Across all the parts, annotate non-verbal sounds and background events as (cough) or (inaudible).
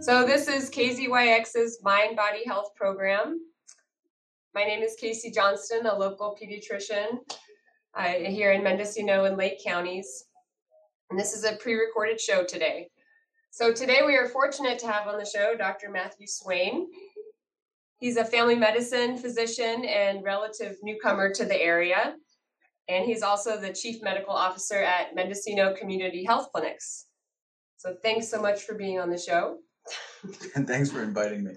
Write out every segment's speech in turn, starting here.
So this is KZYX's Mind Body Health program. My name is Casey Johnston, a local pediatrician uh, here in Mendocino and Lake counties. And this is a pre-recorded show today. So today we are fortunate to have on the show Dr. Matthew Swain. He's a family medicine physician and relative newcomer to the area. And he's also the chief medical officer at Mendocino Community Health Clinics. So thanks so much for being on the show. (laughs) and thanks for inviting me.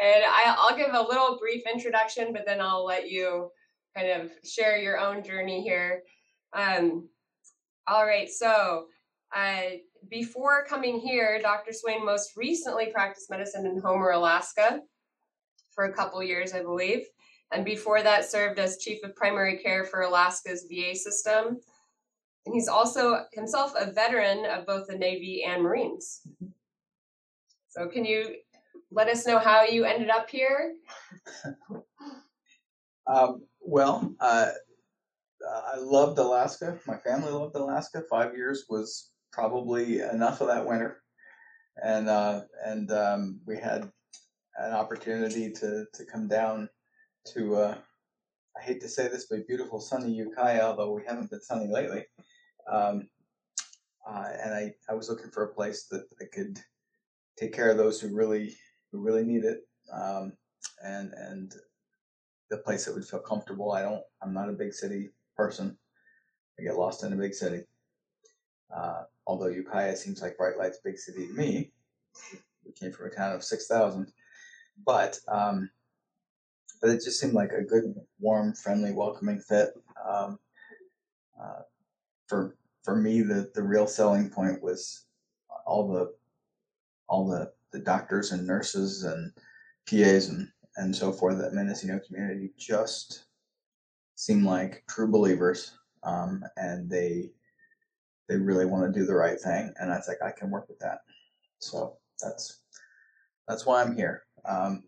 And I, will give a little brief introduction, but then I'll let you kind of share your own journey here. Um, all right, so uh, before coming here, Dr. Swain most recently practiced medicine in Homer, Alaska for a couple years, I believe. And before that, served as chief of primary care for Alaska's VA system. And he's also himself a veteran of both the Navy and Marines. So, can you let us know how you ended up here? (laughs) um, well, uh, I loved Alaska. My family loved Alaska. Five years was probably enough of that winter, and uh, and um, we had an opportunity to to come down to. Uh, I hate to say this, but beautiful sunny Ukiah, although we haven't been sunny lately. Um, uh, and I, I was looking for a place that I could take care of those who really who really need it, um, and and the place that would feel comfortable. I don't. I'm not a big city person. I get lost in a big city. Uh, although Ukiah seems like Bright Light's big city to me. We came from a town of six thousand, but um, but it just seemed like a good, warm, friendly, welcoming fit. Um, uh, for for me, the the real selling point was all the all the the doctors and nurses and PAs and and so forth that Mendocino community just seem like true believers, um, and they they really want to do the right thing, and I like I can work with that. So that's that's why I'm here. Um,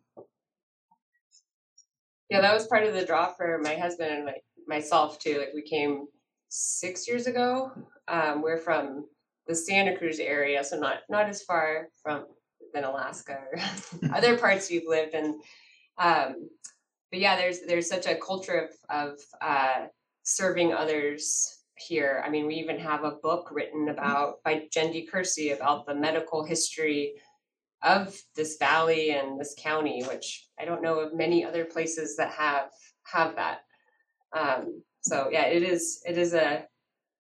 yeah, that was part of the draw for my husband and my, myself too. Like we came six years ago. Um, we're from the Santa Cruz area, so not not as far from than Alaska or (laughs) other parts you've lived in. Um, but yeah, there's there's such a culture of of uh, serving others here. I mean, we even have a book written about by Jendi Kersey about the medical history of this valley and this county, which I don't know of many other places that have have that. Um, so yeah, it is it is a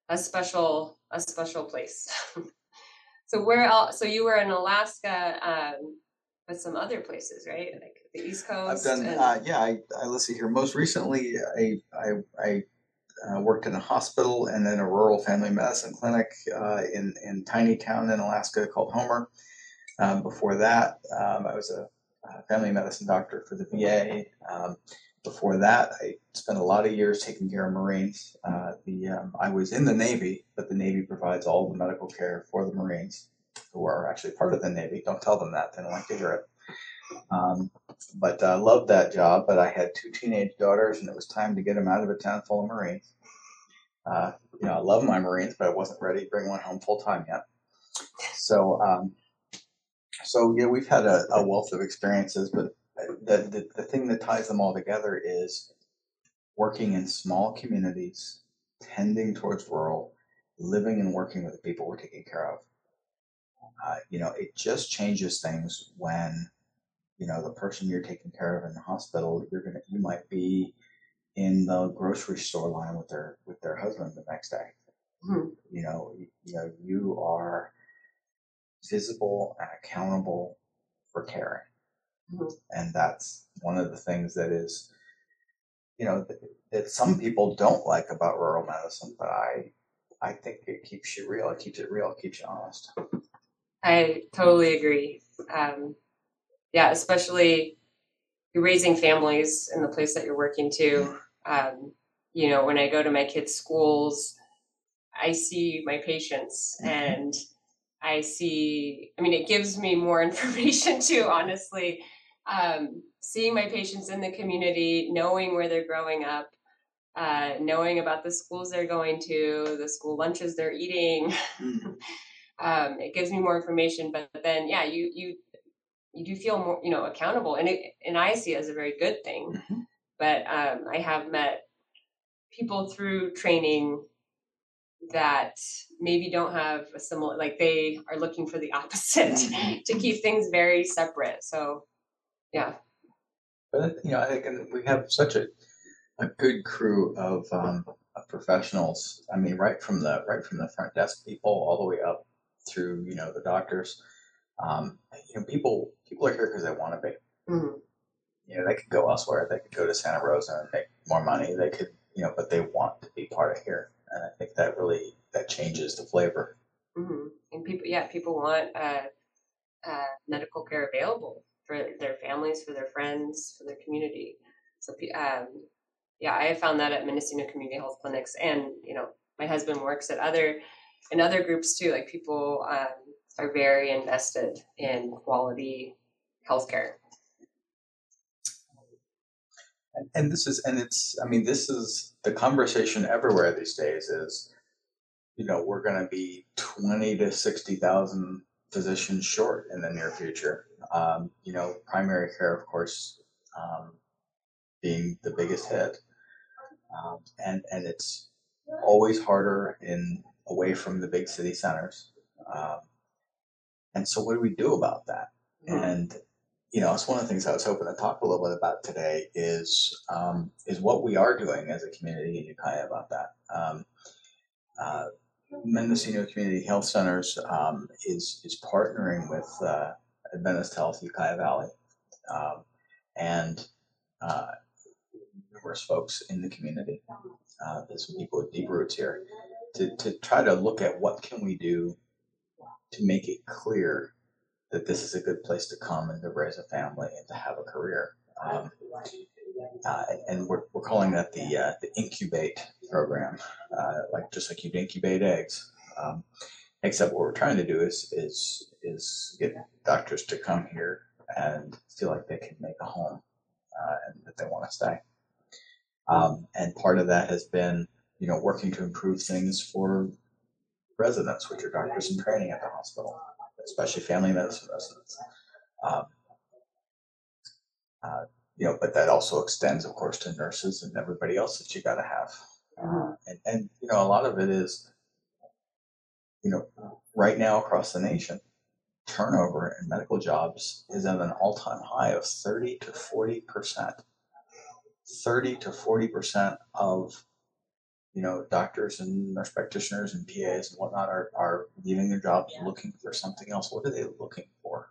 a special a special place. (laughs) so where else? So you were in Alaska, um, but some other places, right? Like the East Coast. I've done. And... Uh, yeah, I, I let's see here. Most recently, I I, I uh, worked in a hospital and then a rural family medicine clinic uh, in in tiny town in Alaska called Homer. Um, before that, um, I was a, a, family medicine doctor for the VA. Before that, I spent a lot of years taking care of Marines. Uh, the um, I was in the Navy, but the Navy provides all the medical care for the Marines, who are actually part of the Navy. Don't tell them that; they don't like to hear it. Um, but I uh, loved that job. But I had two teenage daughters, and it was time to get them out of a town full of Marines. Uh, you know, I love my Marines, but I wasn't ready to bring one home full time yet. So, um, so yeah, we've had a, a wealth of experiences, but the, the, the thing that ties them all together is working in small communities, tending towards rural, living and working with the people we're taking care of. Uh, you know, it just changes things when, you know, the person you're taking care of in the hospital, you're gonna, you might be in the grocery store line with their with their husband the next day. Mm-hmm. You know, you, you know, you are visible and accountable for caring. Mm-hmm. And that's one of the things that is, you know, that, that some people don't like about rural medicine, but I, I think it keeps you real. It keeps it real. It keeps you honest. I totally agree. Um, yeah, especially you're raising families in the place that you're working to. Um, you know, when I go to my kids' schools, I see my patients mm-hmm. and I see, I mean, it gives me more (laughs) information too, honestly, um, seeing my patients in the community, knowing where they're growing up, uh, knowing about the schools they're going to, the school lunches they're eating. Mm-hmm. (laughs) um, it gives me more information. But then, yeah, you you you do feel more you know accountable and it and i see it as a very good thing Mhm. but um, i have met people through training that maybe don't have a similar like they are looking for the (laughs) opposite to keep things very separate so yeah But you know, I think we have such a a good crew of um, of professionals. I mean, right from the right from the front desk people all the way up through you know the doctors. Um, you know, people people are here because they want to be. Mhm. You know, they could go elsewhere. They could go to Santa Rosa and make more money. They could, you know, but they want to be part of here, and I think that really that changes the flavor. hmm and people yeah people want uh, uh, medical care available for their families for their friends for their community so um, yeah i found that at mendocino community health clinics and you know my husband works at other in other groups too like people um, are very invested in quality healthcare And, and this is, and it's, I mean, this is the conversation everywhere these days is, you know, we're going to be 20 to 60,000 physicians short in the near future. Um, you know, primary care, of course, um, being the biggest hit. Um, and, and it's always harder in away from the big city centers. Um, and so what do we do about that? And you know, it's one of the things I was hoping to talk a little bit about today is um, is what we are doing as a community in Ukiah about that. Um, uh, Mendocino Community Health Centers um, is is partnering with uh, Adventist Health Ukiah Valley um, and uh, numerous folks in the community. Uh, there's people with deep roots here to, to try to look at what can we do to make it clear that this is a good place to come and to raise a family and to have a career. Um, uh, and we're, we're calling that the uh, the incubate program, uh, like just like you'd incubate eggs. Um, except what we're trying to do is is is get doctors to come here and feel like they can make a home uh, and that they want to stay. Um, and part of that has been, you know, working to improve things for residents, which are doctors in training at the hospital, especially family medicine residents. Um, uh, you know, but that also extends, of course, to nurses and everybody else that you got to have. Uh, and, and, you know, a lot of it is, you know, right now across the nation, turnover in medical jobs is at an all time high of 30 to 40%. 30 to 40% of, you know, doctors and nurse practitioners and PAs and whatnot are, are leaving their jobs looking for something else. What are they looking for?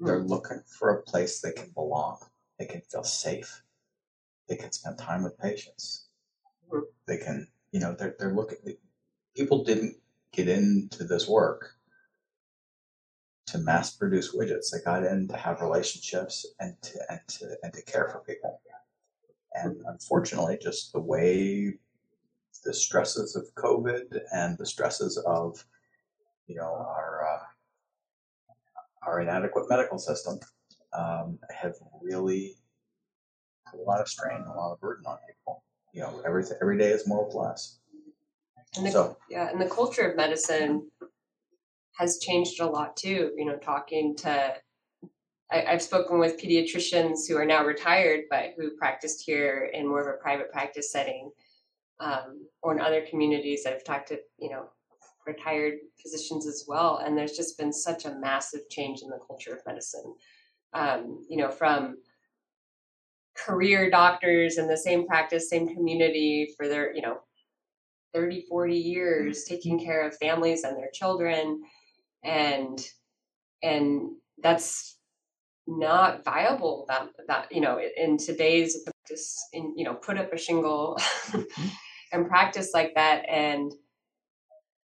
They're looking for a place they can belong. They can feel safe. They can spend time with patients. Mhm. They can, you know, they're, they're looking, people didn't get into this work to mass produce widgets. They got in to have relationships and to, and to, and to care for people. And unfortunately, just the way the stresses of COVID and the stresses of, you know, our, uh, our inadequate medical system um, have really put a lot of strain, a lot of burden on people. You know, every every day is more with less. And the, So yeah, and the culture of medicine has changed a lot too. You know, talking to, I, I've spoken with pediatricians who are now retired, but who practiced here in more of a private practice setting, um, or in other communities. I've talked to, you know, retired physicians as well, and there's just been such a massive change in the culture of medicine. Um, you know, from career doctors in the same practice, same community for their, you know, 30, 40 years mm. taking care of families and their children. And and that's not viable that that you know in today's practice in you know put up a shingle mm-hmm. (laughs) and practice like that and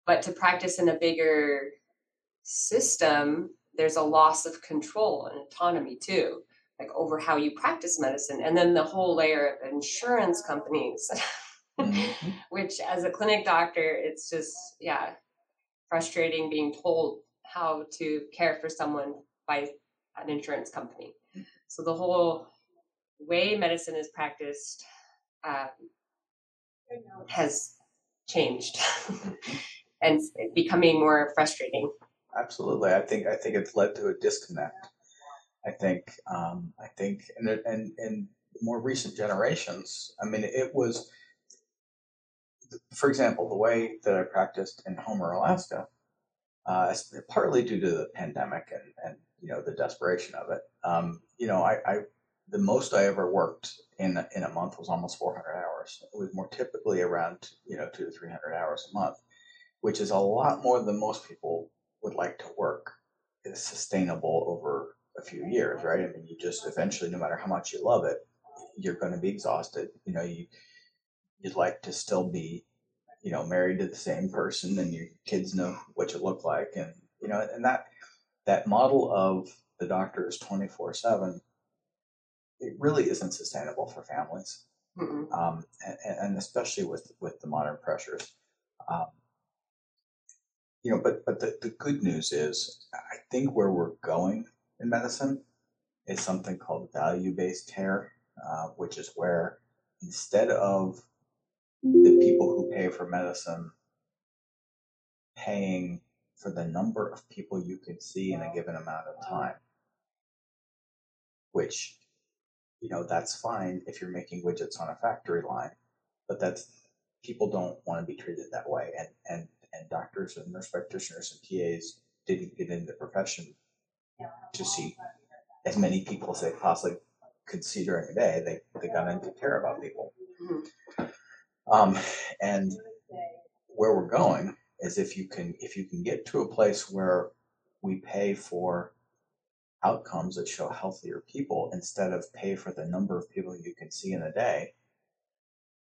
but to practice in a bigger system there's a loss of control and autonomy too like over how you practice medicine. And then the whole layer of insurance companies (laughs) mhm. (laughs) which as a clinic doctor it's just yeah frustrating being told how to care for someone by an insurance company so the whole way medicine is practiced um, has changed (laughs) and it's becoming more frustrating absolutely. I think I think it's led to a disconnect. I think um, I think and and and more recent generations. I mean, it was, for example, the way that I practiced in Homer, Alaska, uh, partly due to the pandemic and and you know the desperation of it. Um, you know, I, I the most I ever worked in a, in a month was almost 400 hours. It was more typically around you know two to 300 hours a month, which is a lot more than most people would like to work. Is sustainable over a few years, right? I mean, you just eventually, no matter how much you love it, you're going to be exhausted. You know, you you'd like to still be, you know, married to the same person, and your kids know what you look like, and you know, and that that model of the doctor is twenty four seven. It really isn't sustainable for families, um, and, and, especially with with the modern pressures. Um, you know, but but the, the good news is, I think where we're going in medicine is something called value based care, uh, which is where instead of the people who pay for medicine paying for the number of people you can see in a given amount of time, which, you know, that's fine if you're making widgets on a factory line, but that's people don't want to be treated that way. And, and, and doctors and nurse practitioners and PAs didn't get into the profession to see as many people as they possibly could see during the day. They, they got into care about people. Mm-hmm. Um, and where we're going is if you can if you can get to a place where we pay for outcomes that show healthier people instead of pay for the number of people you can see in a day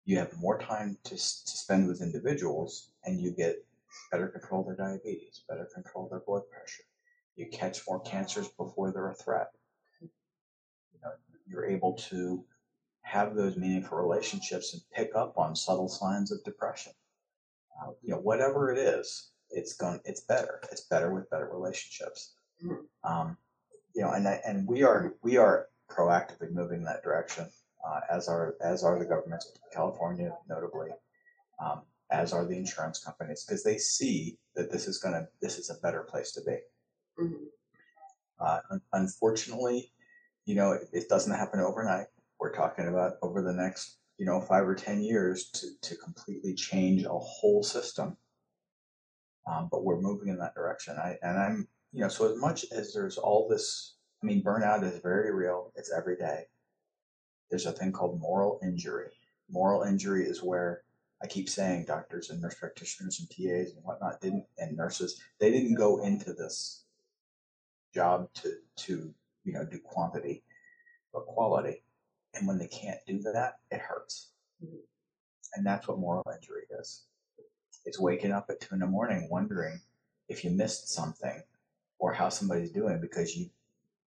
you have more time to, to spend with individuals and you get better control their diabetes better control their blood pressure you catch more cancers before they're a threat. You know, you're able to have those meaningful relationships and pick up on subtle signs of depression. Uh, you know, whatever it is, it's going, it's better. It's better with better relationships. Mm-hmm. Um, you know, and and we are we are proactively moving in that direction, uh, as are as are the governments of California, notably, um, as are the insurance companies, because they see that this is gonna this is a better place to be. Mm-hmm. Uh, unfortunately, you know, it, it, doesn't happen overnight. We're talking about over the next, you know, five or 10 years to, to completely change a whole system. Um, but we're moving in that direction. I, and I'm, you know, so as much as there's all this, I mean, burnout is very real. It's every day. There's a thing called moral injury. Moral injury is where I keep saying doctors and nurse practitioners and PAs and whatnot didn't, and nurses, they didn't go into this job to to you know do quantity but quality and when they can't do that it hurts mm-hmm. and that's what moral injury is it's waking up at two in the morning wondering if you missed something or how somebody's doing because you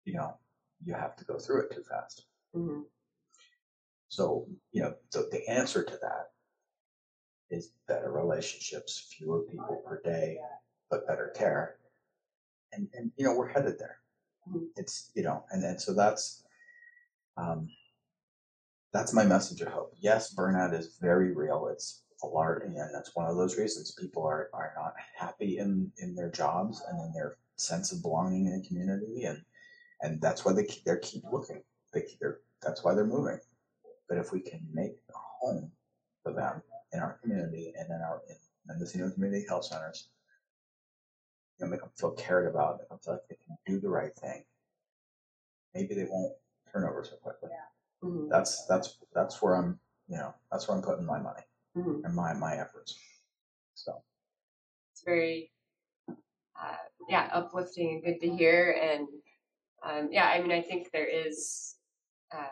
you know you have to go through it too fast mm-hmm. so you know the, the answer to that is better relationships fewer people per day but better care and and you know we're headed there. Mm-hmm. It's you know, and and so that's um, that's my message of hope. Yes, burnout is very real. It's a alarming, and that's one of those reasons people are are not happy in in their jobs and in their sense of belonging in a community, and and that's why they keep, they keep looking. They keep, they're, that's why they're moving. But if we can make a home for them in our community and in our in, the Mendocino Community Health Centers, you know, make them feel cared about, make them feel like they can do the right thing. Maybe they won't turn over so quickly. Yeah. Mm-hmm. That's that's that's where I'm, you know, that's where I'm putting my money mm-hmm. and my my efforts. So it's very, uh, yeah, uplifting and good to hear. And um, yeah, I mean, I think there is. Um,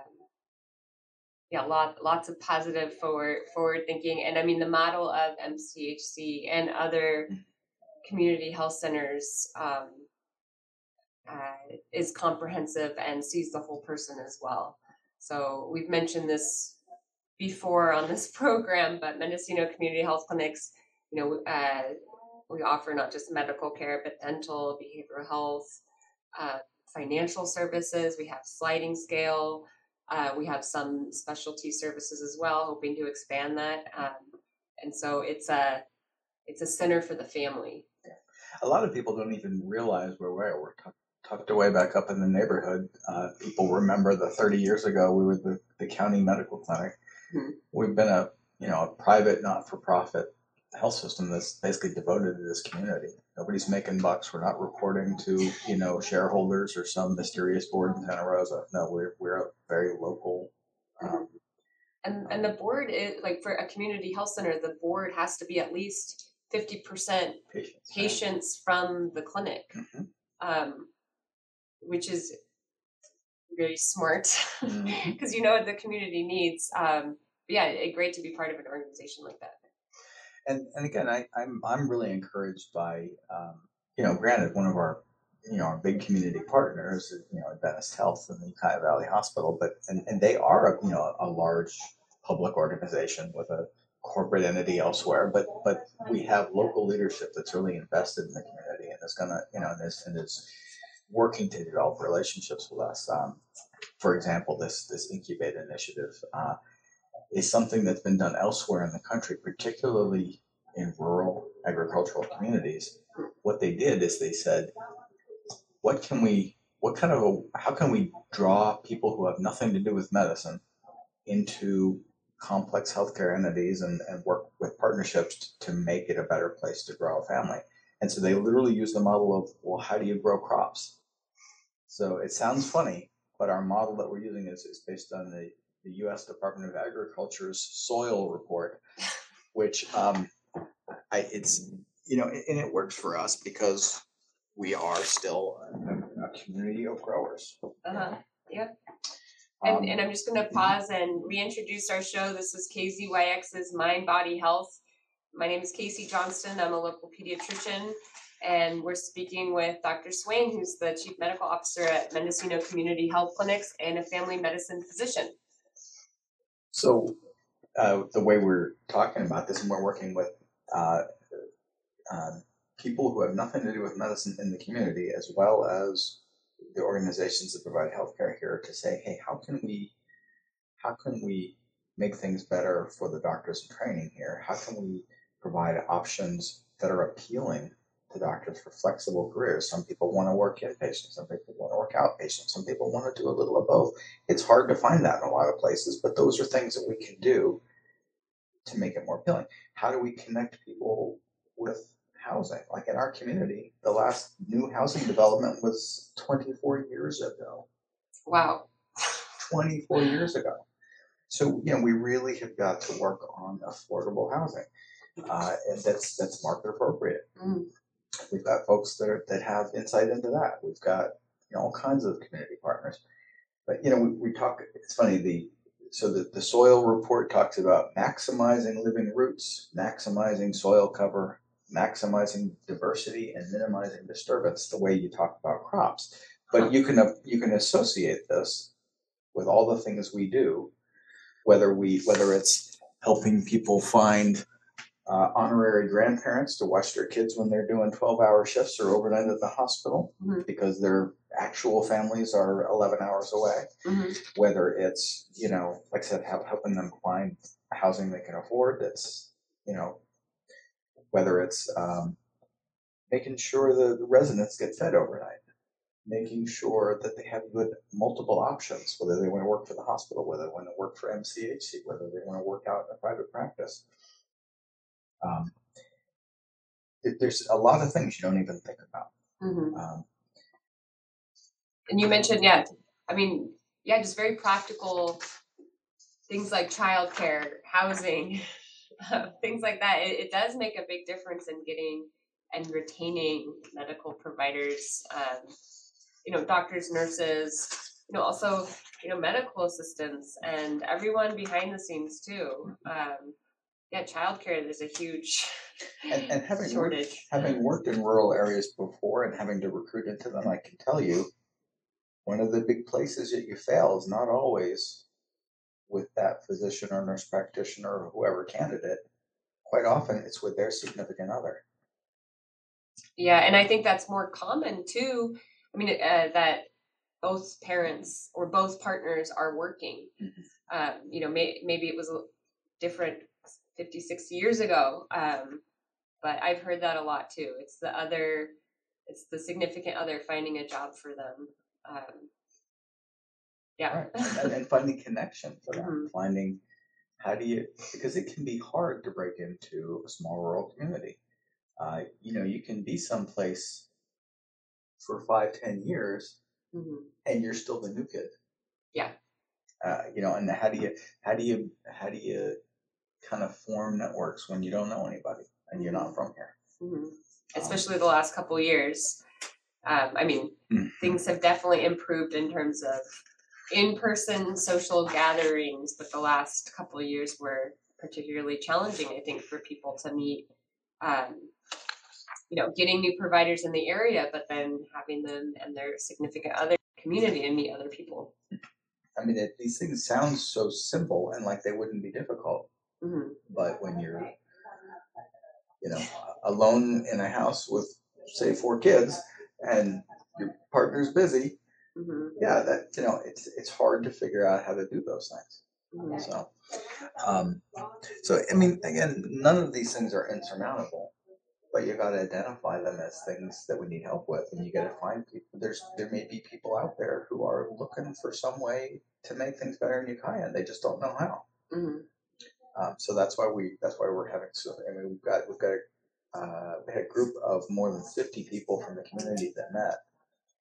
yeah, lot, lots of positive forward forward thinking, and I mean the model of MCHC and other mm-hmm community health centers um, uh, is comprehensive and sees the whole person as well. So we've mentioned this before on this (laughs) program, but Mendocino Community Health Clinics, you know, uh, we offer not just medical care, but dental, behavioral health, uh, financial services. We have sliding scale. Uh, we have some specialty services as well, hoping to expand that. Um, and so it's a it's a center for the family. a lot of people don't even realize where we're we're tucked, tucked away back up in the neighborhood. Uh, people remember the 30 years ago we were the, the county medical clinic. Mhm. We've been a you know a private not for profit health system that's basically devoted to this community. Nobody's making bucks. We're not reporting to you know shareholders or some mysterious board in Santa Rosa. No, we're we're a very local. Um, And and the board is like for a community health center, the board has to be at least fifty percent patients. patients from the clinic, Mhm. um, which is very smart (laughs) because you know what the community needs. Um, yeah, it, great to be part of an organization like that. and and again, I, I'm I'm really encouraged by um, you know, granted, one of our you know our big community partners, you know, Adventist Health and the Ukiah Valley Hospital, but and, and they are a, you know a large public organization with a corporate entity elsewhere, but but we have local leadership that's really invested in the community and is gonna you know and is and is working to develop relationships with us. Um, for example, this this incubate initiative. Uh, is something that's been done elsewhere in the country, particularly in rural agricultural communities. What they did is they said, what can we, what kind of a, how can we draw people who have nothing to do with medicine into complex healthcare entities and, and work with partnerships to make it a better place to grow a family? And so they literally use the model of, well, how do you grow crops? So it sounds funny, but our model that we're using is, is based on the the U.S. Department of Agriculture's soil report, (laughs) which um, I, it's you know, and it works for us because we are still a, a community of growers. Uh-huh. And, Um, and I'm just going to pause and reintroduce our show. This is KZYX's Mind Body Health. My name is Casey Johnston. I'm a local pediatrician, and we're speaking with Dr. Swain, who's the Chief Medical Officer at Mendocino Community Health Clinics and a family medicine physician. So uh, the way we're talking about this, and we're working with uh, um, people who have nothing to do with medicine in the community, as well as the organizations that provide healthcare here, to say, hey, how can we, how can we make things better for the doctors in training here? How can we provide options that are appealing to doctors for flexible careers? Some people want to work inpatient, some people want to work outpatient, some people want to do a little of both. It's hard to find that in a lot of places, but those are things that we can do to make it more appealing. How do we connect people with housing? Like in our community, the last new housing development was 24 years ago. Wow. 24 years ago. So you know, we really have got to work on affordable housing, uh, and that's that's market appropriate. Mm. We've got folks that are, that have insight into that. We've got you know all kinds of community partners. But you know, we, we talk. It's funny the so the, the soil report talks about maximizing living roots, maximizing soil cover, maximizing diversity, and minimizing disturbance. The way you talk about crops, but you can you can associate this with all the things we do, whether we whether it's helping people find uh, honorary grandparents to watch their kids when they're doing 12 hour shifts or overnight at the hospital Mhm. because their actual families are 11 hours away hmm whether it's you know like i said help, helping them find housing they can afford that's you know whether it's um, making sure the, the residents get fed overnight making sure that they have good multiple options whether they want to work for the hospital whether they want to work for mchc whether they want to work out in a private practice um, th- there's a lot of things you don't even think about hmm um, And you mentioned, yeah, I mean, yeah, just very practical things like childcare, housing, (laughs) things like that. It, it does make a big difference in getting and retaining medical providers, um, you know, doctors, nurses, you know, also, you know, medical assistants and everyone behind the scenes too. Um, yeah, childcare is a huge and, and having worked, shortage. having worked in rural areas before and having to recruit into them, I can tell you, one of the big places that you fail is not always with that physician or nurse practitioner or whoever candidate. Quite often, it's with their significant other. Yeah, and I think that's more common too. I mean, uh, that both parents or both partners are working. Mhm. Um, you know, may, maybe it was a different 50, 60 years ago. Um, but I've heard that a lot too. It's the other, it's the significant other finding a job for them. Um, yeah. Right. (laughs) And, and finding connection for them, Mhm. finding how do you because it can be hard to break into a small rural community. Uh, you know, you can be someplace for five, ten years, Mhm. and you're still the new kid. Yeah. Uh, you know, and how do you how do you how do you kind of form networks when you don't know anybody and you're not from here? Mhm. Especially the last couple of years. Um, I mean, Mhm. things have definitely improved in terms of in-person social gatherings, but the last couple of years were particularly challenging, I think, for people to meet. Um, you know, getting new providers in the area, but then having them and their significant other community and meet other people. I mean, it, these things sound so simple and like they wouldn't be difficult, hmm but when you're you know alone in a house with say four kids and your partner's busy hmm yeah that you know it's it's hard to figure out how to do those things. Hmm so um so i mean again none of these things are insurmountable but you got to identify them as things that we need help with and you got to find people there's there may be people out there who are looking for some way to make things better in ukiah and they just don't know how. Hmm um, so that's why we that's why we're having so I mean we've got we've got a, uh, a group of more than fifty people from the community that met,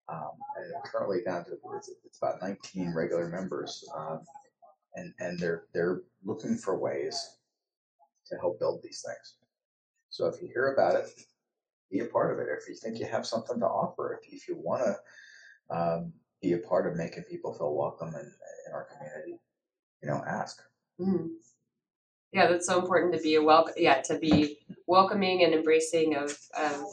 um, and currently down to it's, it's about nineteen regular members, um, and and they're they're looking for ways to help build these things. So if you hear about it, be a part of it. If you think you have something to offer, if if you want to um, be a part of making people feel welcome in in our community, you know, ask. hmm Yeah, that's so important to be a welcome. Yeah, to be welcoming and embracing of of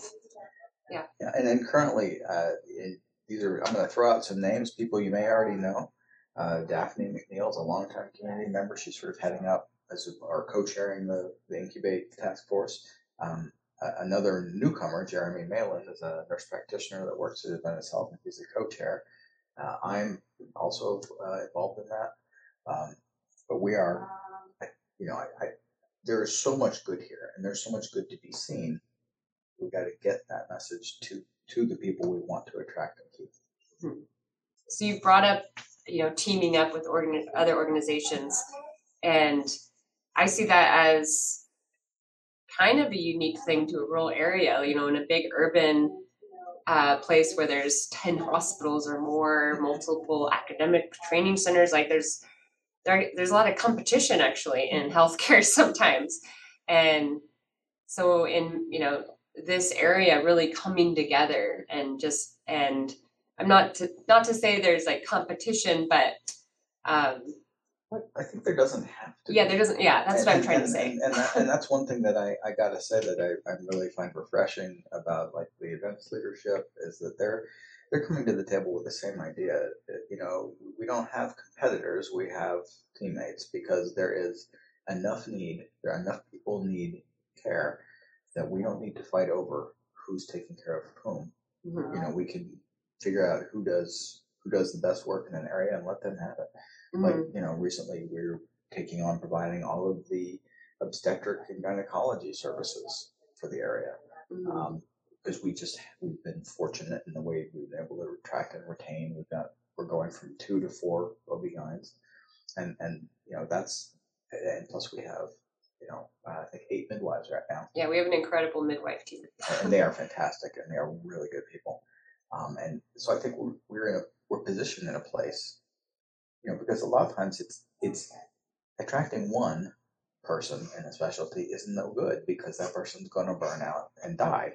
Yeah, and then currently, uh, in, these are I'm going to throw out some names, people you may already know. Uh, Daphne McNeil is a longtime community member. She's sort of heading up as our co-chairing the, the Incubate task force. Um, a- another newcomer, Jeremy Malin, is a nurse practitioner that works at Adventist Health, and he's a co-chair. Uh, I'm also uh, involved in that, um, but we are, you know, I, I, there is so much good here, and there's so much good to be seen we got to get that message to to the people we want to attract and keep. so you brought up you know teaming up with organ- other organizations and i see that as kind of a unique thing to a rural area you know in a big urban uh, place where there's 10 hospitals or more multiple academic training centers like there's there, there's a lot of competition actually in healthcare (laughs) sometimes. And so in you know this area really coming together and just and i'm not to not to say there's like competition but um I think there doesn't have to. yeah there doesn't yeah that's And- what i'm and- trying to say. And, and, that, and that's one thing that I, I gotta say that I, I really find refreshing about like the Adventist leadership is that they're they're coming to the table with the same idea. That, you know, we don't have competitors, we have teammates because there is enough need, there are enough people need care that we don't need to fight over who's taking care of whom. Mhm, you know we can figure out who does who does the best work in an area and let them have it like mhm, you know recently we are taking on providing all of the obstetric and gynecology services for the area mhm, um, because we just we've been fortunate in the way we've been able to attract and retain. We've got we're going from two to four OB-GYNs and and you know that's and plus we have you know uh, I think eight midwives right now. Yeah we have an incredible midwife team. And they are fantastic and they are really good people. Um, and so I think we're, we're in a we're positioned in a place, you know, because a lot of times it's it's attracting one person in a specialty is no good because that person's going to burn out and die.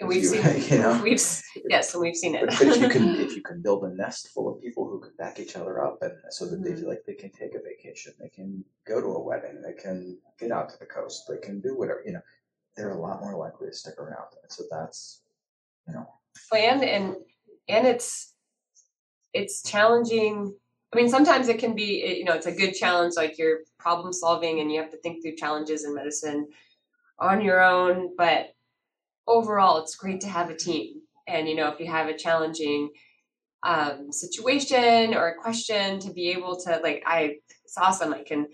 and we've you- seen (laughs) it you know. we've yes and we've seen it But, but if you can (laughs) if you can build a nest full of people who can back each other up and so that they Mhm. feel like they can take a vacation, they can go to a wedding, they can get out to the coast, they can do whatever, you know, they're a lot more likely to stick around. And so that's you know and and and it's it's challenging i mean sometimes it can be you know it's a good challenge like you're problem solving and you have to think through challenges in medicine on your own but overall it's great to have a team. And you know if you have a challenging um, situation or a question to be able to like i it's awesome i can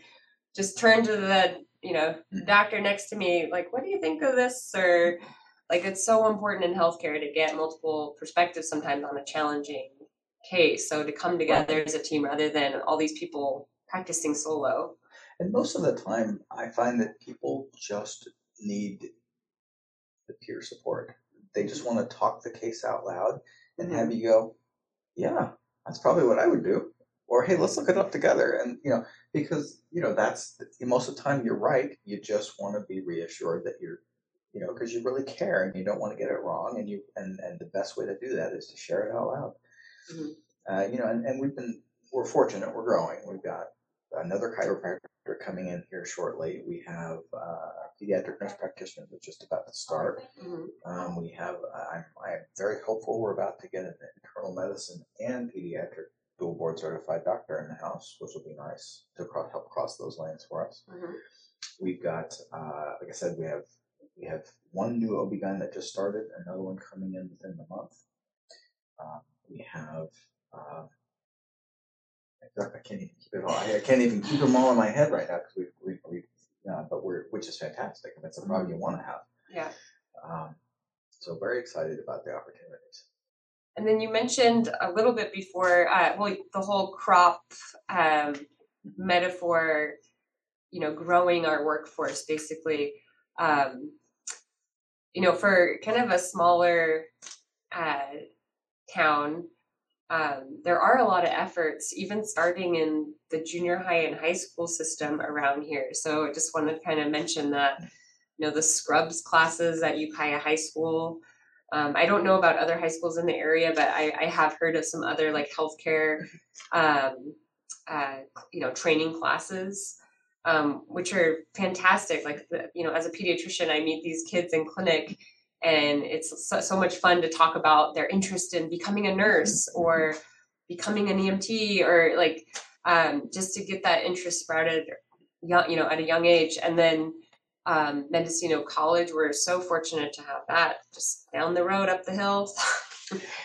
just turn to the you know doctor next to me like what do you think of this? or like it's so important in healthcare to get multiple perspectives sometimes on a challenging case so to come together as a team rather than all these people practicing solo And most of the time, I find that people just need the peer support. They just mm-hmm. want to talk the case out loud and have mm-hmm. you go, yeah, that's probably what I would do. Or, hey, let's look it up together. And, you know, because, you know, that's most of the time you're right. You just want to be reassured that you're, you know, because you really care and you don't want to get it wrong. And you, and, and the best way to do that is to share it out loud. Mhm. Uh, you know, and, and we've been, we're fortunate, we're growing. We've got another chiropractor coming in here shortly. We have uh, a pediatric nurse practitioner that's just about to start. Mhm. Um, we have, I'm, I'm very hopeful we're about to get an internal medicine and pediatric dual board certified doctor in the house, which will be nice to help cross those lanes for us. Mhm. We've got, uh, like I said, we have we have one new OB-GYN that just started, another one coming in within the month. Um, we have, uh, I can't even keep it all. I can't even keep them all in my head right now because we we we. Uh, but we're which is fantastic, and it's a problem you want to have. yeah Um, so very excited about the opportunities. And then you mentioned a little bit before, uh, well, the whole crop um, metaphor, you know, growing our workforce basically. Um, you know, for kind of a smaller uh, town, um, there are a lot of efforts, even starting in the junior high and high school system around here. So I just want to kind of mention that, you know, the scrubs classes at Ukiah High School. Um, I don't know about other high schools in the area, but I, I have heard of some other like healthcare, um, uh, you know, training classes, um, which are fantastic. Like, the, you know, as a pediatrician, I meet these kids in clinic, and it's so, so much fun to talk about their interest in becoming a nurse or becoming an EMT or like um, just to get that interest sprouted, young, you know, at a young age, and then um, Mendocino College. We're so fortunate to have that just down the road, up the hill. (laughs)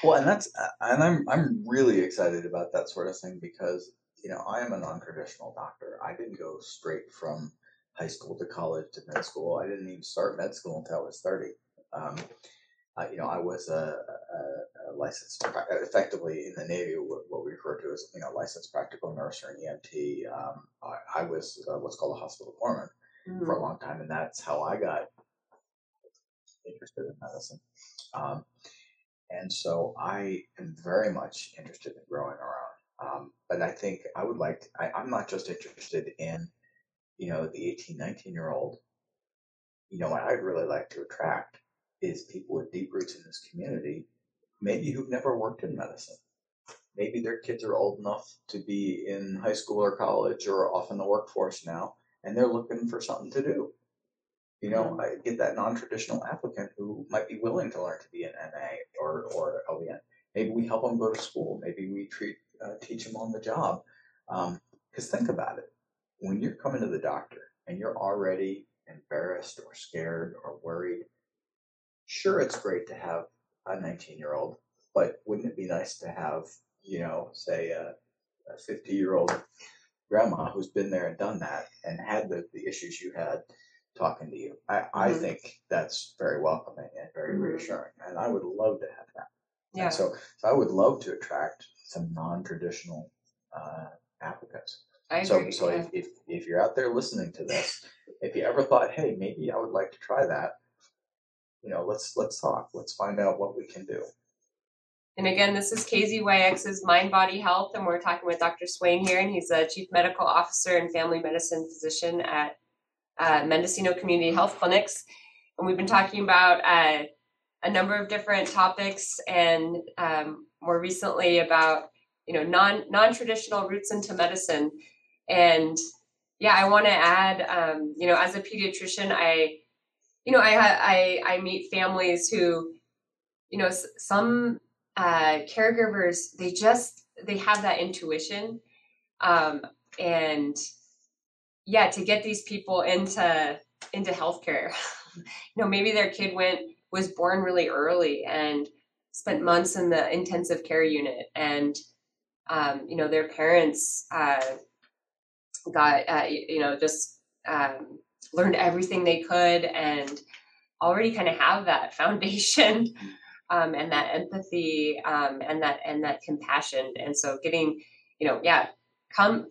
Well, and that's uh, and I'm I'm really excited about that sort of thing because you know I am a non-traditional doctor. I didn't go straight from high school to college to med school. I didn't even start med school until I was thirty. Um, uh, you know, I was a, a, a licensed, effectively in the Navy, what, what we refer to as you know licensed practical nurse or an EMT. Um, I, I was uh, what's called a hospital corpsman for a long time, and that's how I got interested in medicine. Um, and so I am very much interested in growing around. Um, but I think I would like, I, I'm not just interested in, you know, the 18, 19 year old. You know, what I'd really like to attract is people with deep roots in this community, maybe who've never worked in medicine. Maybe their kids are old enough to be in high school or college or off in the workforce now, and they're looking for something to do. You know, I get that non-traditional applicant who might be willing to learn to be an MA or or LVN. Maybe we help them go to school. Maybe we treat uh, teach them on the job. Because think about it, when you're coming to the doctor and you're already embarrassed or scared or worried, sure, it's great to have a 19-year-old, but wouldn't it be nice to have, you know, say a, a 50-year-old grandma who's been there and done that and had the, the issues you had talking to you. I, I Mhm. think that's very welcoming and very Mhm. reassuring. And I would love to have that. yeah. And so, so I would love to attract some non-traditional uh, applicants. I So, agree. so yeah. if, if, if you're out there listening to this, if you ever thought, hey, maybe I would like to try that, you know, let's let's talk. Let's find out what we can do. And again, this is KZYX's Mind Body Health, and we're talking with Dr. Swain here, and he's a Chief Medical Officer and Family Medicine Physician at uh, Mendocino Community Health Clinics. And we've been talking about uh, a number of different topics, and um, more recently about you know non non traditional routes into medicine. And yeah, I want to add, um, you know, as a pediatrician, I you know I I I meet families who you know some uh, caregivers they just they have that intuition um, and yeah to get these people into into healthcare. (laughs) You know maybe their kid went was born really early and spent months in the intensive care unit and um, you know their parents uh, got uh, you know just um, learned everything they could and already kind of have that (laughs) foundation um, and that empathy um, and that and that compassion. And so getting you know yeah come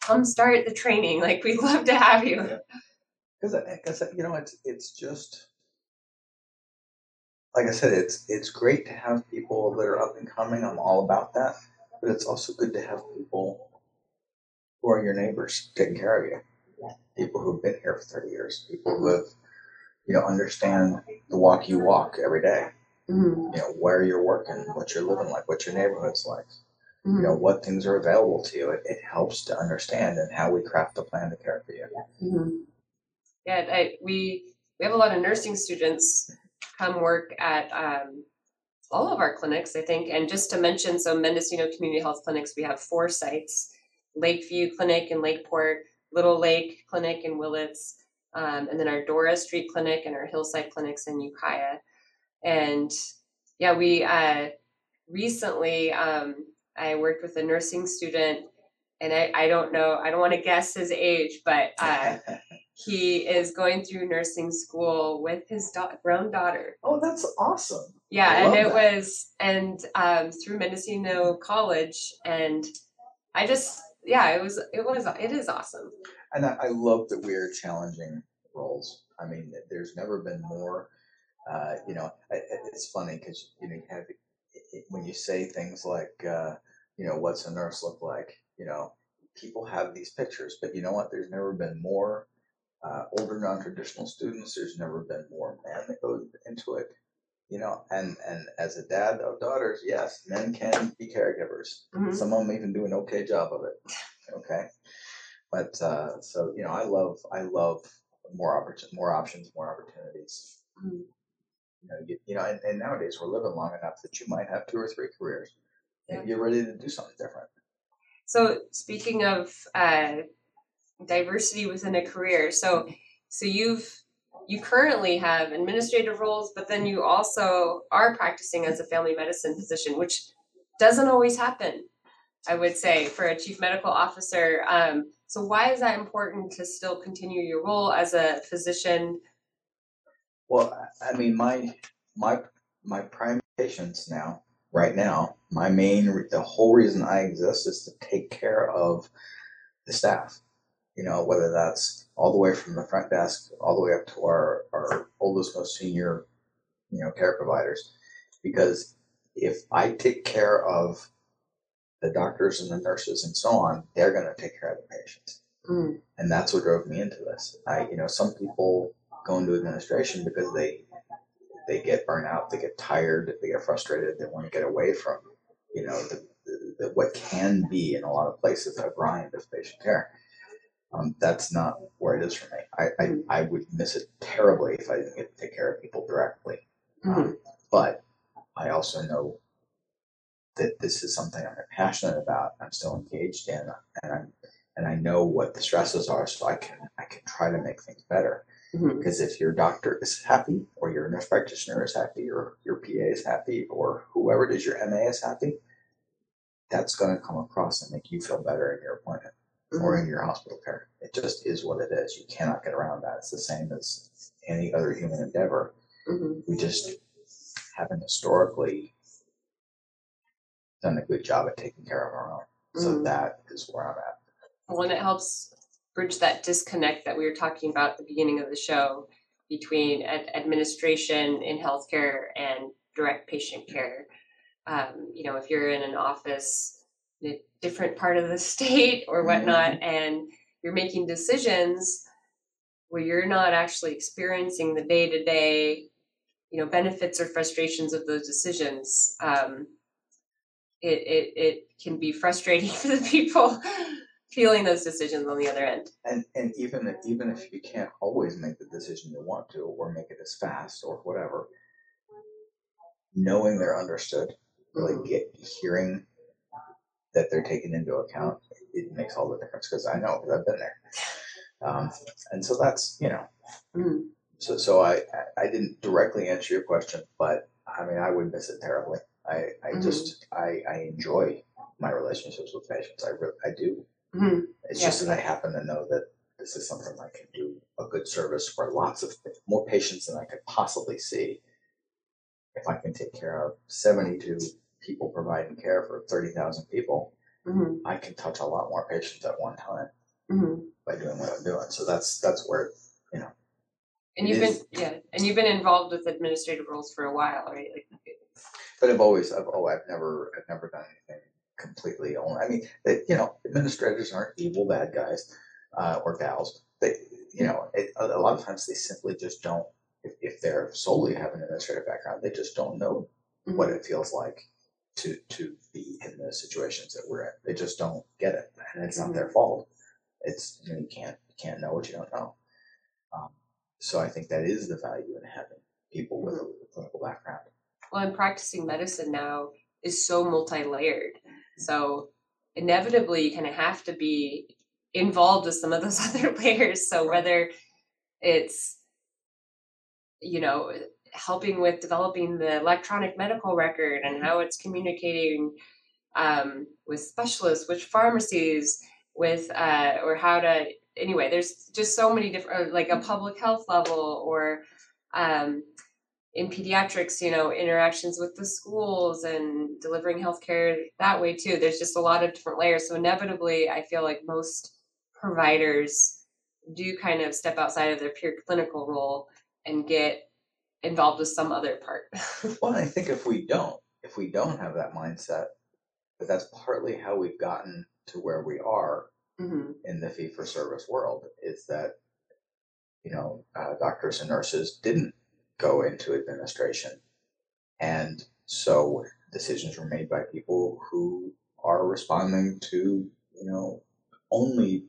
come start the training. (laughs) Like we'd love to have you. Because I, because you know it's it's just like I said, it's it's great to have people that are up and coming. I'm all about that, but it's also good to have people who are your neighbors taking care of you. People who've been here for 30 years, people who have, you know, understand the walk you walk every day. Mhm, You know, where you're working, what you're living like, what your neighborhood's like. You mhm, know, what things are available to you. It, it helps to understand and how we craft the plan to care for you. mhm. yeah I, we we have a lot of nursing students come work at um, all of our clinics i think and just to mention so mendocino community health clinics we have four sites lakeview clinic in lakeport little lake clinic in willits um, and then our dora street clinic and our hillside clinics in ukiah and yeah we uh, recently um, i worked with a nursing student and I, I don't know i don't want to guess his age but uh, (laughs) he is going through nursing school with his da- grown daughter oh, that's awesome. yeah and it that. was and um, through mendocino college and i just yeah it was it was it is awesome And I, I love that we are challenging roles. I mean, there's never been more. Uh, you know, it's funny because you know you have when you say things like, uh, you know, what's a nurse look like? You know, people have these pictures, but you know what? There's never been more uh, older non-traditional students. There's never been more men that go into it. You know, and and as a dad of daughters, yes, men can be caregivers. Mhm. Some of them even do an okay job of it. Okay, but uh, so you know, I love I love more opportun- more options, more opportunities. Mhm. You know, you, you know, and, and nowadays we're living long enough that you might have two or three careers. Yeah. and You're ready to do something different. so speaking of uh, diversity within a career so so you've you currently have administrative roles but then you also are practicing as a family medicine physician which doesn't always happen i would say for a chief medical officer um, so why is that important to still continue your role as a physician Well, I mean, my my my prime patients now, right now, my main the whole reason I exist is to take care of the staff. You know, whether that's all the way from the front desk all the way up to our our oldest, most senior, you know, care providers. Because if I take care of the doctors and the nurses and so on, they're going to take care of the patients Mm, and that's what drove me into this. I, you know, some people go into administration because they they get burnt out, they get tired, they get frustrated, they want to get away from, you know, the, the, the what can be in a lot of places a grind of patient care. Um, that's not where it is for me. I, I, I would miss it terribly if I didn't get to take care of people directly. mhm, Um, but I also know that this is something I'm passionate about. I'm still engaged in, and I'm and I know what the stresses are, so I can I can try to make things better. mhm, Because if your doctor is happy, or your nurse practitioner is happy, or your PA is happy, or whoever it is, your MA is happy, that's going to come across and make you feel better in your appointment or in your hospital care. It just is what it is. You cannot get around that. It's the same as any other human endeavor. mhm, We just haven't historically done a good job at taking care of our own. So mhm. that is where I'm at. Well, and it helps bridge that disconnect that we were talking about at the beginning of the show between ad- administration in healthcare and direct patient care. Um, you know, if you're in an office a different part of the state or whatnot, and you're making decisions where you're not actually experiencing the day to day, you know, benefits or frustrations of those decisions, um, it, it, it can be frustrating (laughs) for the people feeling those decisions on the other end. And and even if, even if you can't always make the decision you want to, or make it as fast or whatever, knowing they're understood, really Mhm. get hearing that they're taken into account, it makes all the difference. Because I know, because I've been there. Um, and so that's you know, Mhm. so so I I- didn't directly answer your question, but I mean I would miss it terribly. I I Mhm. just I I enjoy my relationships with patients. I re- I do. Mhm. It's just that I happen to know that this is something I can do a good service for lots of more patients than I could possibly see. If I can take care of 72 people providing care for 30,000 people, hmm I can touch a lot more patients at one time hmm by doing what I'm doing. So that's that's where you know. And you've is. been yeah, and you've been involved with administrative roles for a while, right? Like but I've always I've oh I've never I've never done anything completely only. I mean, they, you know, administrators aren't evil bad guys uh, or gals. They you know it, a a lot of times they simply just don't. If, if they're solely have an administrative background, they just don't know what it feels like to to be in the situations that we're in. They just don't get it, and it's not their mm-hmm. fault. It's you, know, you can't you can't know what you don't know. Um, so I think that is the value in having people with mm-hmm. a clinical background. well, and practicing medicine now is so multi-layered. Mm-hmm. So inevitably, you kind of have to be involved with some of those (laughs) other layers. So whether it's you know helping with developing the electronic medical record and how it's communicating um, with specialists, with pharmacies, with uh, or how to anyway. There's just so many different, like a public health level, or um, in pediatrics, you know, interactions with the schools and delivering healthcare that way too. There's just a lot of different layers. So inevitably, I feel like most providers do kind of step outside of their pure clinical role and get involved with some other part. (laughs) Well, I think if we don't, if we don't have that mindset, but that's partly how we've gotten to where we are hmm in the fee for service world is that you know uh, doctors and nurses didn't go into administration and so decisions were made by people who are responding to you know only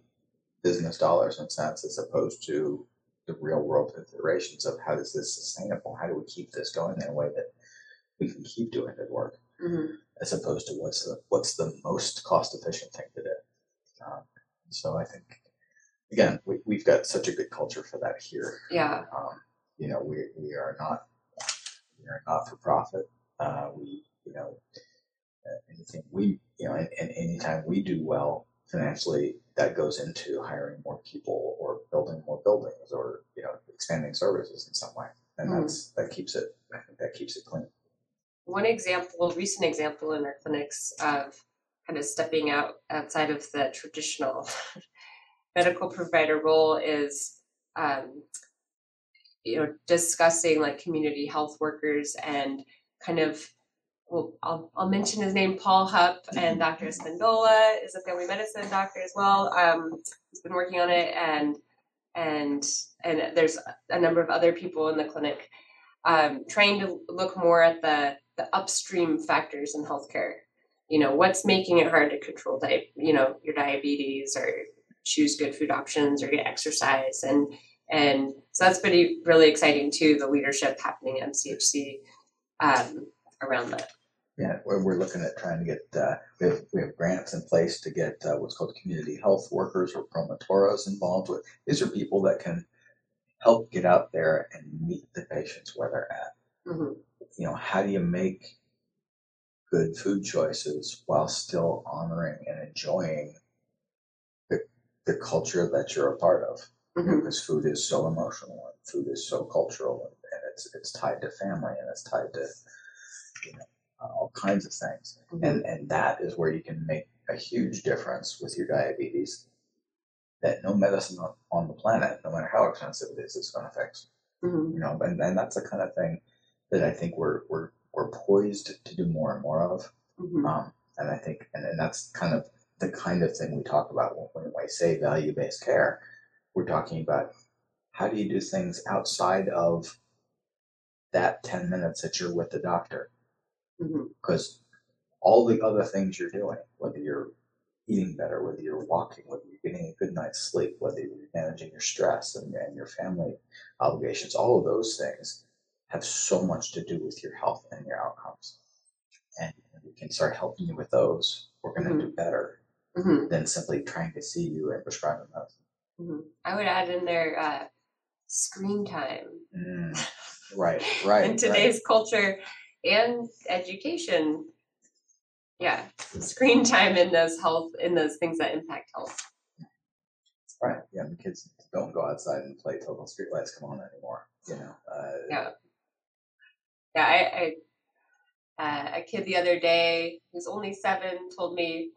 business dollars and cents as opposed to the real world considerations of how is this sustainable how do we keep this going in a way that we can keep doing good work hmm as opposed to what's the what's the most cost efficient thing to do. Um, so I think again we, we've got such a good culture for that here. Yeah. Um, you know we we are not we are not for profit. Uh, we you know uh, anything we you know and, and anytime we do well financially that goes into hiring more people or building more buildings or you know expanding services in some way and Mhm. that's that keeps it I think that keeps it clean. One example, recent example in our clinics of kind of stepping out outside of the traditional (laughs) medical provider role is, um, you know, discussing like community health workers and kind of. Well, I'll, I'll mention his name, Paul Hupp, and Dr. Spindola is a family medicine doctor as well. Um, he's been working on it, and and and there's a number of other people in the clinic um, trying to look more at the the upstream factors in healthcare. You know, what's making it hard to control di- you know, your diabetes or choose good food options or get exercise and and so that's pretty really exciting too, the leadership happening at MCHC um, around that. Yeah, we're, we're looking at trying to get, uh, we have, we have grants in place to get, uh, what's called community health workers or promotoras involved with. These are people that can help get out there and meet the patients where they're at. hmm You know, how do you make good food choices while still honoring and enjoying the, the culture that you're a part of? You know, because food is so emotional and food is so cultural and, and it's, it's tied to family and it's tied to, you know, all kinds of things. And and that is where you can make a huge difference with your diabetes that no medicine on, on the planet no matter how expensive it is is going to fix. Hmm you know and, and that's the kind of thing that i think we're we're we're poised to do more and more of. Hmm um, and i think and, and that's kind of the kind of thing we talk about when, when i say value-based care. We're talking about how do you do things outside of that 10 minutes that you're with the doctor hmm because all the other things you're doing, whether you're eating better, whether you're walking, whether you're getting a good night's sleep, whether you're managing your stress and, and your family obligations, all of those things have so much to do with your health and your outcomes. And if we can start helping you with those, we're going to do better hmm than simply trying to see you and prescribe a medicine. hmm I would add in there uh, screen time. Mm, (laughs) right, right. in right. today's culture and education yeah screen time in those health in those things that impact health Right. Yeah. The kids don't go outside and play till the streetlights come on anymore. You know. Uh, Yeah. Yeah, I, I uh, a kid the other day who's only seven told me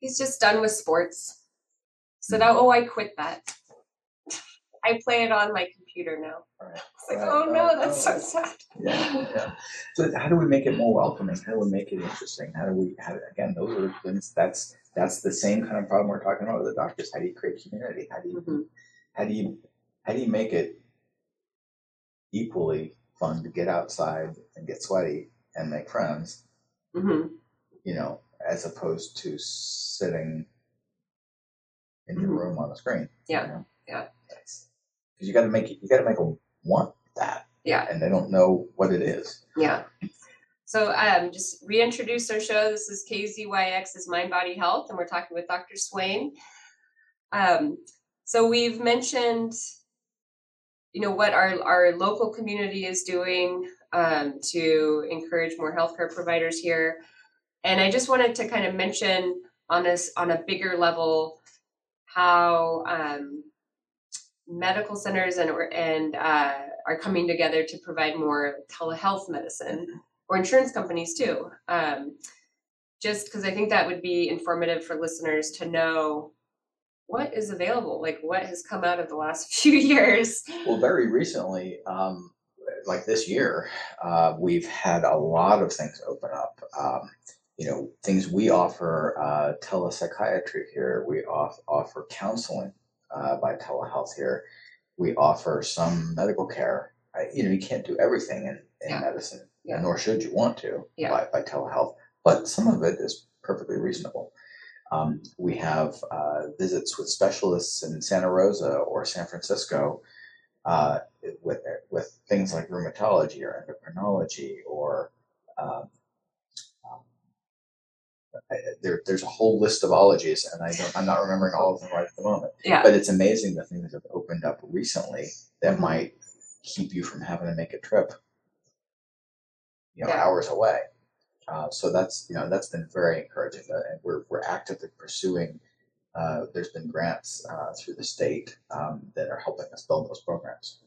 he's just done with sports. so now "Oh, I quit that. (laughs) I play it on my computer now." Right. It's like, Right, "Oh no, right, that's so sad." Yeah, yeah. So how do we make it more welcoming? How do we make it interesting? How do we? How again, those are things. That's that's the same kind of problem we're talking about with the doctors. How do you create community? How do you Mhm. how do you how do you make it equally fun to get outside and get sweaty and make friends? Mhm. You know, as opposed to sitting in your Mhm. room on the screen. Yeah, You know? yeah. Because you got to make it. You got to make them want that, Yeah, and they don't know what it is. yeah. So, um, just reintroduce our show. This is KZYX's Mind Body Health, and we're talking with Dr. Swain. Um, so we've mentioned, you know, what our our local community is doing um, to encourage more healthcare providers here, and I just wanted to kind of mention on this on a bigger level how um, medical centers and and uh, are coming together to provide more telehealth medicine or insurance companies too. Um, just because I think that would be informative for listeners to know what is available, like what has come out of the last (laughs) few years. Well, very recently, um, like this year, uh, we've had a lot of things open up. Um, you know, things we offer uh, telepsychiatry here. We off- offer counseling uh, by telehealth here. We offer some medical care. I, you know, you can't do everything in, in Yeah. medicine, Yeah. nor should you want to Yeah. by, by telehealth. But some of it is perfectly reasonable. Um, we have uh, visits with specialists in Santa Rosa or San Francisco uh, with with things like rheumatology or endocrinology or um, there, there's a whole list of ologies, and I don't, I'm not remembering all of them right at the moment. Yeah, But it's amazing the things that have opened up recently that Mhm. might keep you from having to make a trip, you know, Yeah. hours away. Uh, so that's you know that's been very encouraging, uh, and we're we're actively pursuing. Uh, there's been grants uh, through the state um, that are helping us build those programs.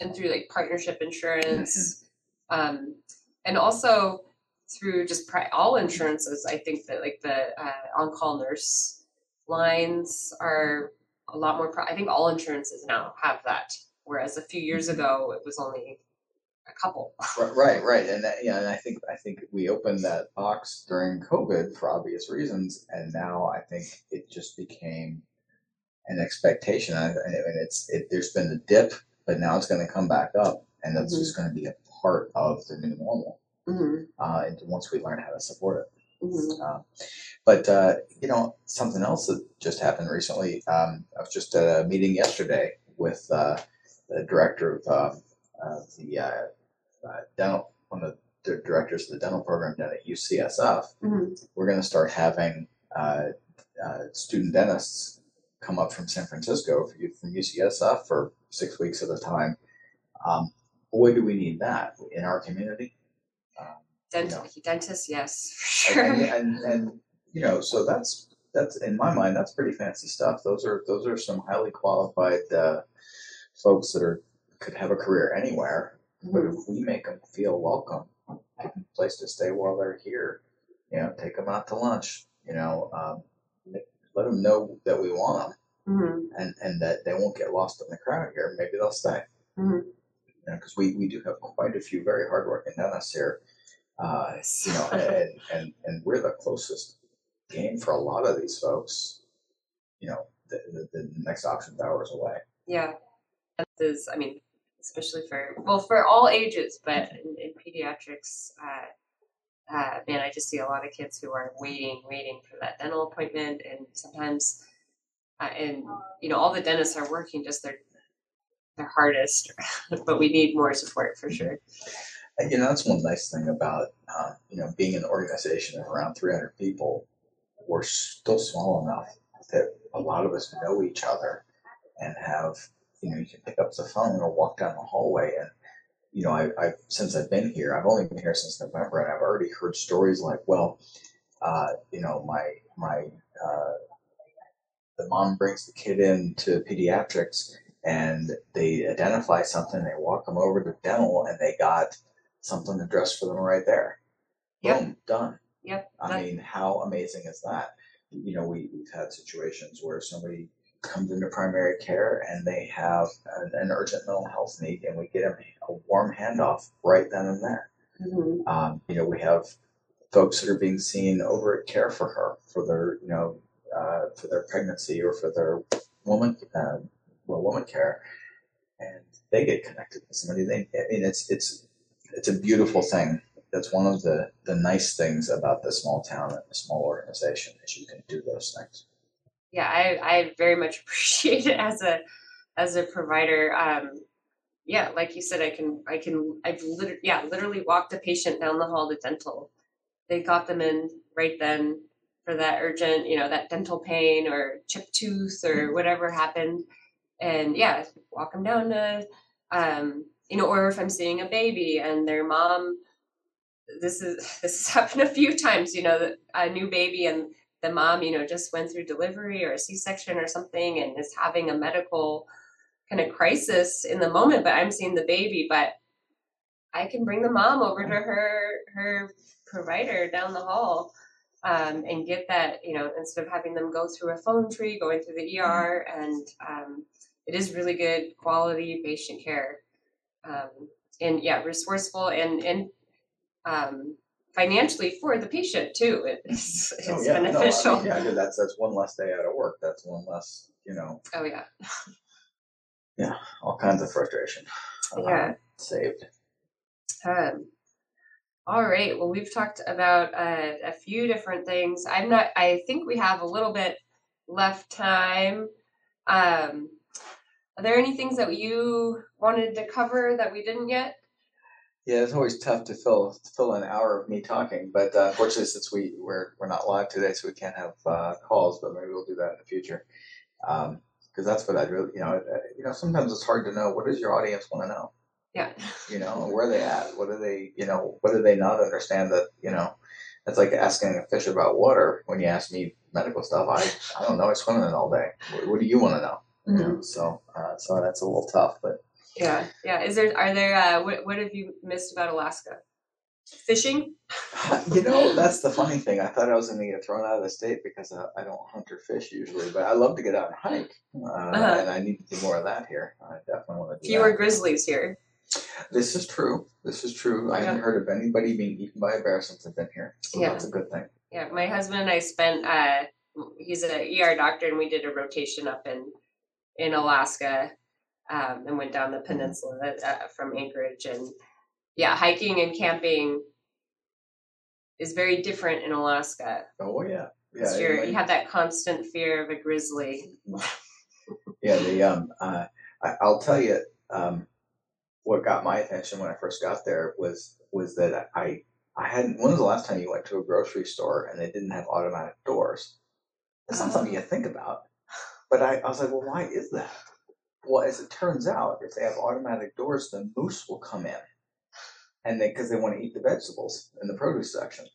and through like partnership insurance, um, and also through just pri- all insurances. I think that like the uh, on-call nurse lines are a lot more. Pro- I think all insurances now have that, whereas a few years ago it was only a couple. Right, right, and that, yeah, and I think I think we opened that box during COVID for obvious reasons, and now I think it just became an expectation, and it's it. There's been a dip, but now it's going to come back up, and that's Mhm. just going to be a part of the new normal. Mm-hmm. Uh, and once we learn how to support it. Mm-hmm. Uh, but uh, you know, something else that just happened recently. Um, I was just at a meeting yesterday with uh, the director of um, uh, the uh, uh, dental, one of the directors of the dental program down at UCSF. Mm-hmm. We're going to start having uh, uh, student dentists come up from San Francisco for from UCSF for six weeks at a time. Um, boy, do we need that in our community. Dent-. Dentist, yes, (laughs) for and, sure. and, and and you know so that's that's in my mind that's pretty fancy stuff those are those are some highly qualified uh, folks that are could have a career anywhere but Mhm. if we make them feel welcome give them a place to stay while they're here you know take them out to lunch you know um, let them know that we want them Mhm. and and that they won't get lost in the crowd here maybe they'll stay Mhm. you know because we we do have quite a few very hardworking dentists here uh, you know, and, and and we're the closest game for a lot of these folks. You know, the, the, the next option's hours away. Yeah, that is. I mean, especially for well, for all ages, but in, in pediatrics, uh, uh, man, I just see a lot of kids who are waiting, waiting for that dental appointment, and sometimes, uh, and you know, all the dentists are working just their their hardest, (laughs) but we need more support for sure. You know, that's one nice thing about uh, you know being an organization of around 300 people. We're still small enough that a lot of us know each other and have you know you can pick up the phone or walk down the hallway and you know I, I've since I've been here I've only been here since November and I've already heard stories like well uh, you know my my uh, the mom brings the kid in to pediatrics and they identify something, they walk them over to dental and they got something addressed for them right there. Yep. Boom, done. Yep. I that- mean, how amazing is that? You know, we, we've had situations where somebody comes into primary care and they have an, an urgent mental health need and we get them a warm handoff right then and there. Mhm. Um, you know, we have folks that are being seen over at Care for Her for their, you know, uh, for their pregnancy or for their woman, uh, well, woman care, and they get connected with somebody. They, I mean, it's it's it's a beautiful thing. That's one of the the nice things about the small town and the small organization is you can do those things. yeah i i very much (laughs) appreciate it as a as a provider um yeah like you said i can i can i've literally yeah literally walked a patient down the hall to dental they got them in right then for that urgent you know that dental pain or chipped tooth or whatever happened and yeah walk them down to um you know or if i'm seeing a baby and their mom this is (laughs) this has happened a few times you know a new baby and the mom, you know, just went through delivery or a C-section or something and is having a medical kind of crisis in the moment, but I'm seeing the baby, but I can bring the mom over to her her provider down the hall um, and get that, you know, instead of having them go through a phone tree, going through the ER, and um, it is really good quality patient care, um, and yeah, resourceful and and um, financially for the patient too. It's, (laughs) it's Oh, yeah, no, I mean, beneficial. yeah, that's that's one less day out of work. That's one less, you know, Oh yeah, yeah, all kinds of frustration. Yeah. saved. Um, all right. Well, we've talked about uh, a few different things. I'm not. I think we have a little bit left time. Um, are there any things that you wanted to cover that we didn't yet? Yeah, it's always tough to fill fill an hour of me talking, but uh, unfortunately, since we we're we're not live today, so we can't have uh, calls. But maybe we'll do that in the future, because that's what I'd really, you know, you know, sometimes it's hard to know what does your audience want to know. Yeah. You know, where are they at? What do they, you know, what do they not understand that, you know, it's like asking a fish about water. When you ask me medical stuff, I I don't know. I swim in it all day. What, what do you want to know? Know, so uh, so that's a little tough, but. Yeah. Yeah. Is there? Are there? Uh, what What have you missed about Alaska? Fishing. (laughs) You know, that's the funny thing. I thought I was going to get thrown out of the state because uh, I don't hunt or fish usually, but I love to get out and hike, uh, Uh-huh. and I need to do more of that here. I definitely want to do Fewer that. grizzlies here. This is true. This is true. I haven't heard of anybody being eaten by a bear since I've been here, so Yeah. that's a good thing. Yeah, my husband and I spent. Uh, he's a ER doctor, and we did a rotation up in in Alaska, um, and went down the peninsula uh, from Anchorage, and yeah, hiking and camping is very different in Alaska. Oh yeah, yeah. 'Cause you're, anyway. you have that constant fear of a grizzly. (laughs) Yeah, the um, uh, I, I'll tell you, um, what got my attention when I first got there was was that I I hadn't. When was the last time you went to a grocery store and they didn't have automatic doors? That's not something you think about. But I, I was like, well, why is that? Well, as it turns out, if they have automatic doors, the moose will come in, and they because they want to eat the vegetables in the produce section.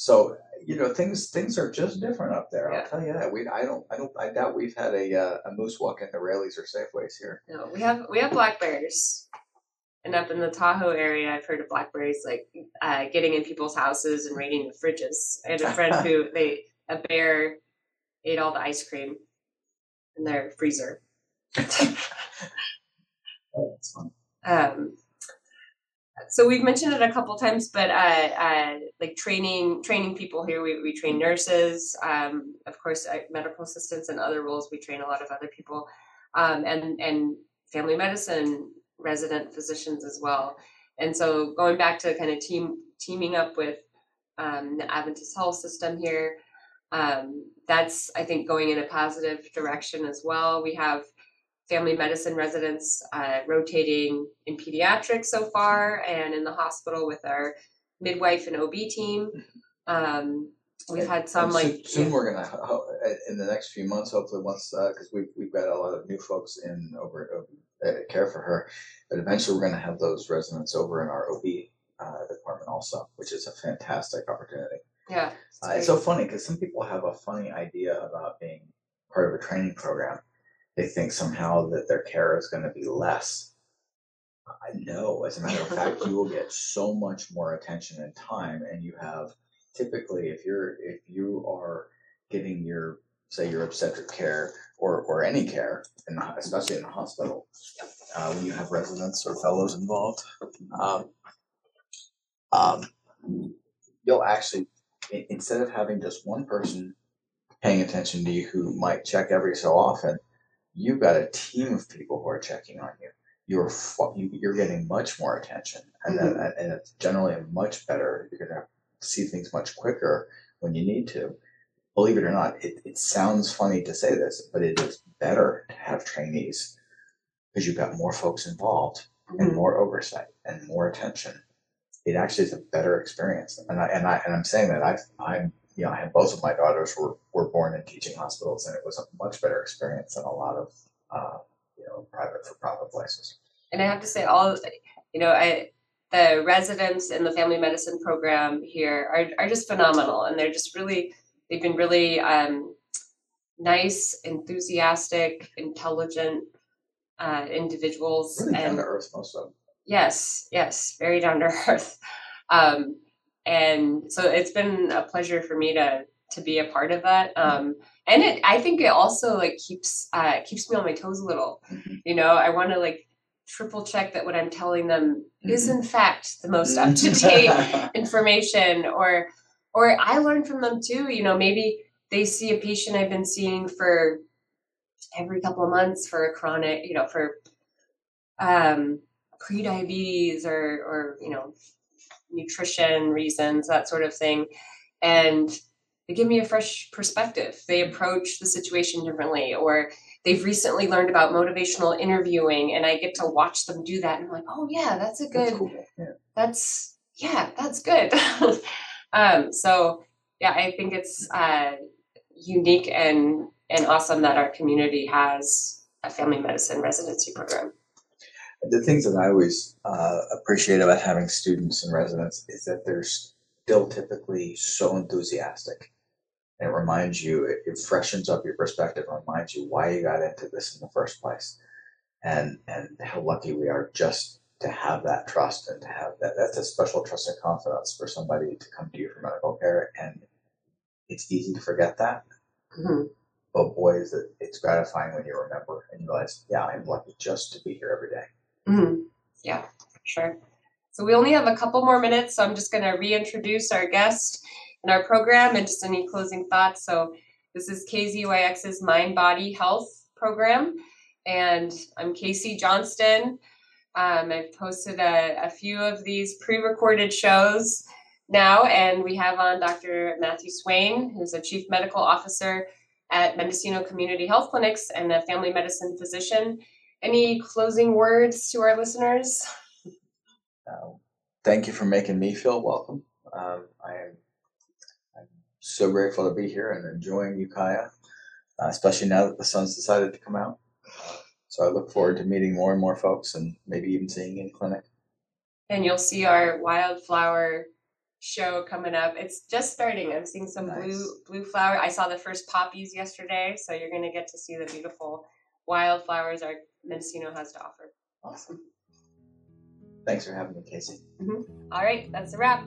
So you know things things are just different up there. Yeah. I'll tell you that. We I don't I don't I doubt we've had a uh, a moose walk in the Raley's or Safeways here. No, we have we have black bears, and up in the Tahoe area, I've heard of black bears like uh, getting in people's houses and raiding the fridges. I had a friend (laughs) who they a bear ate all the ice cream in their freezer. Um, so we've mentioned it a couple times, but uh, uh, like training training people here, we, we train nurses, um, of course, uh, medical assistants and other roles. We train a lot of other people, um, and and family medicine resident physicians as well. And so going back to kind of team teaming up with um, the Adventist Health System here, um, that's I think going in a positive direction as well. We have family medicine residents uh, rotating in pediatrics so far and in the hospital with our midwife and OB team. Um, we've had some And like soon, soon we're gonna in the next few months, hopefully, once because we've we've got a lot of new folks in over, that care for her, but eventually we're gonna have those residents over in our OB uh, department also, which is a fantastic opportunity. Yeah, Uh, it's so funny because some people have a funny idea about being part of a training program, they think somehow that their care is going to be less. I know, as a matter of fact, you will get so much more attention and time, and you have typically if you're if you are getting your say your obstetric care or or any care, in the, especially in the hospital, uh, when you have residents or fellows involved, um, um, you'll actually instead of having just one person paying attention to you who might check every so often, you've got a team of people who are checking on you. You're you, you're getting much more attention, and then, and it's generally much better. You're gonna see things much quicker when you need to. Believe it or not, it, it sounds funny to say this, but it is better to have trainees because you've got more folks involved and Mhm. more oversight and more attention. It actually is a better experience, and I and I and I'm saying that I I'm you know I had both of my daughters were were born in teaching hospitals, and it was a much better experience than a lot of uh, you know private for profit places. And I have to say, all you know, I the residents in the family medicine program here are are just phenomenal, and they're just really they've been really um, nice, enthusiastic, intelligent uh, individuals, Really down and to earth, most of them. Yes, yes, very down to (laughs) earth. Um, and so it's been a pleasure for me to to be a part of that. Um, and it, I think it also like keeps uh, keeps me on my toes a little. Mhm. You know, I want to like triple check that what I'm telling them is Mhm. in fact the most up to date (laughs) information, or or I learn from them too. You know, maybe they see a patient I've been seeing for every couple of months for a chronic, you know, for um, pre-diabetes or or you know nutrition reasons that sort of thing and they give me a fresh perspective they approach the situation differently or they've recently learned about motivational interviewing and i get to watch them do that and i'm like oh yeah that's a good That's cool. Yeah. that's yeah that's good (laughs) um so yeah i think it's uh unique and and awesome that our community has a family medicine residency program the things that I always uh, appreciate about having students and residents is that they're still typically so enthusiastic. And it reminds you, it, it freshens up your perspective and reminds you why you got into this in the first place. And and how lucky we are just to have that trust and to have that. That's a special trust and confidence for somebody to come to you for medical care. And it's easy to forget that. Mhm. But boy, is it, it's gratifying when you remember and you realize, yeah, I'm lucky just to be here every day. Mhm. Yeah, sure. So we only have a couple more minutes, so I'm just going to reintroduce our guest and our program and just any closing thoughts. So this is KZYX's Mind Body Health program, and I'm Casey Johnston. Um, I've posted a, a few of these pre-recorded shows now, and we have on Dr. Matthew Swain, who's a chief medical officer at Mendocino Community Health Clinics and a family medicine physician. Any closing words to our listeners? Uh, thank you for making me feel welcome. Um, I am I'm so grateful to be here and enjoying Ukiah, uh, especially now that the sun's decided to come out. So I look forward to meeting more and more folks and maybe even seeing in clinic. And you'll see our wildflower show coming up. It's just starting. I'm seeing some Nice. blue blue flower. I saw the first poppies yesterday, so you're going to get to see the beautiful wildflowers our Mendocino has to offer. Awesome. Thanks for having me, Casey. Mm-hmm. All right, that's a wrap.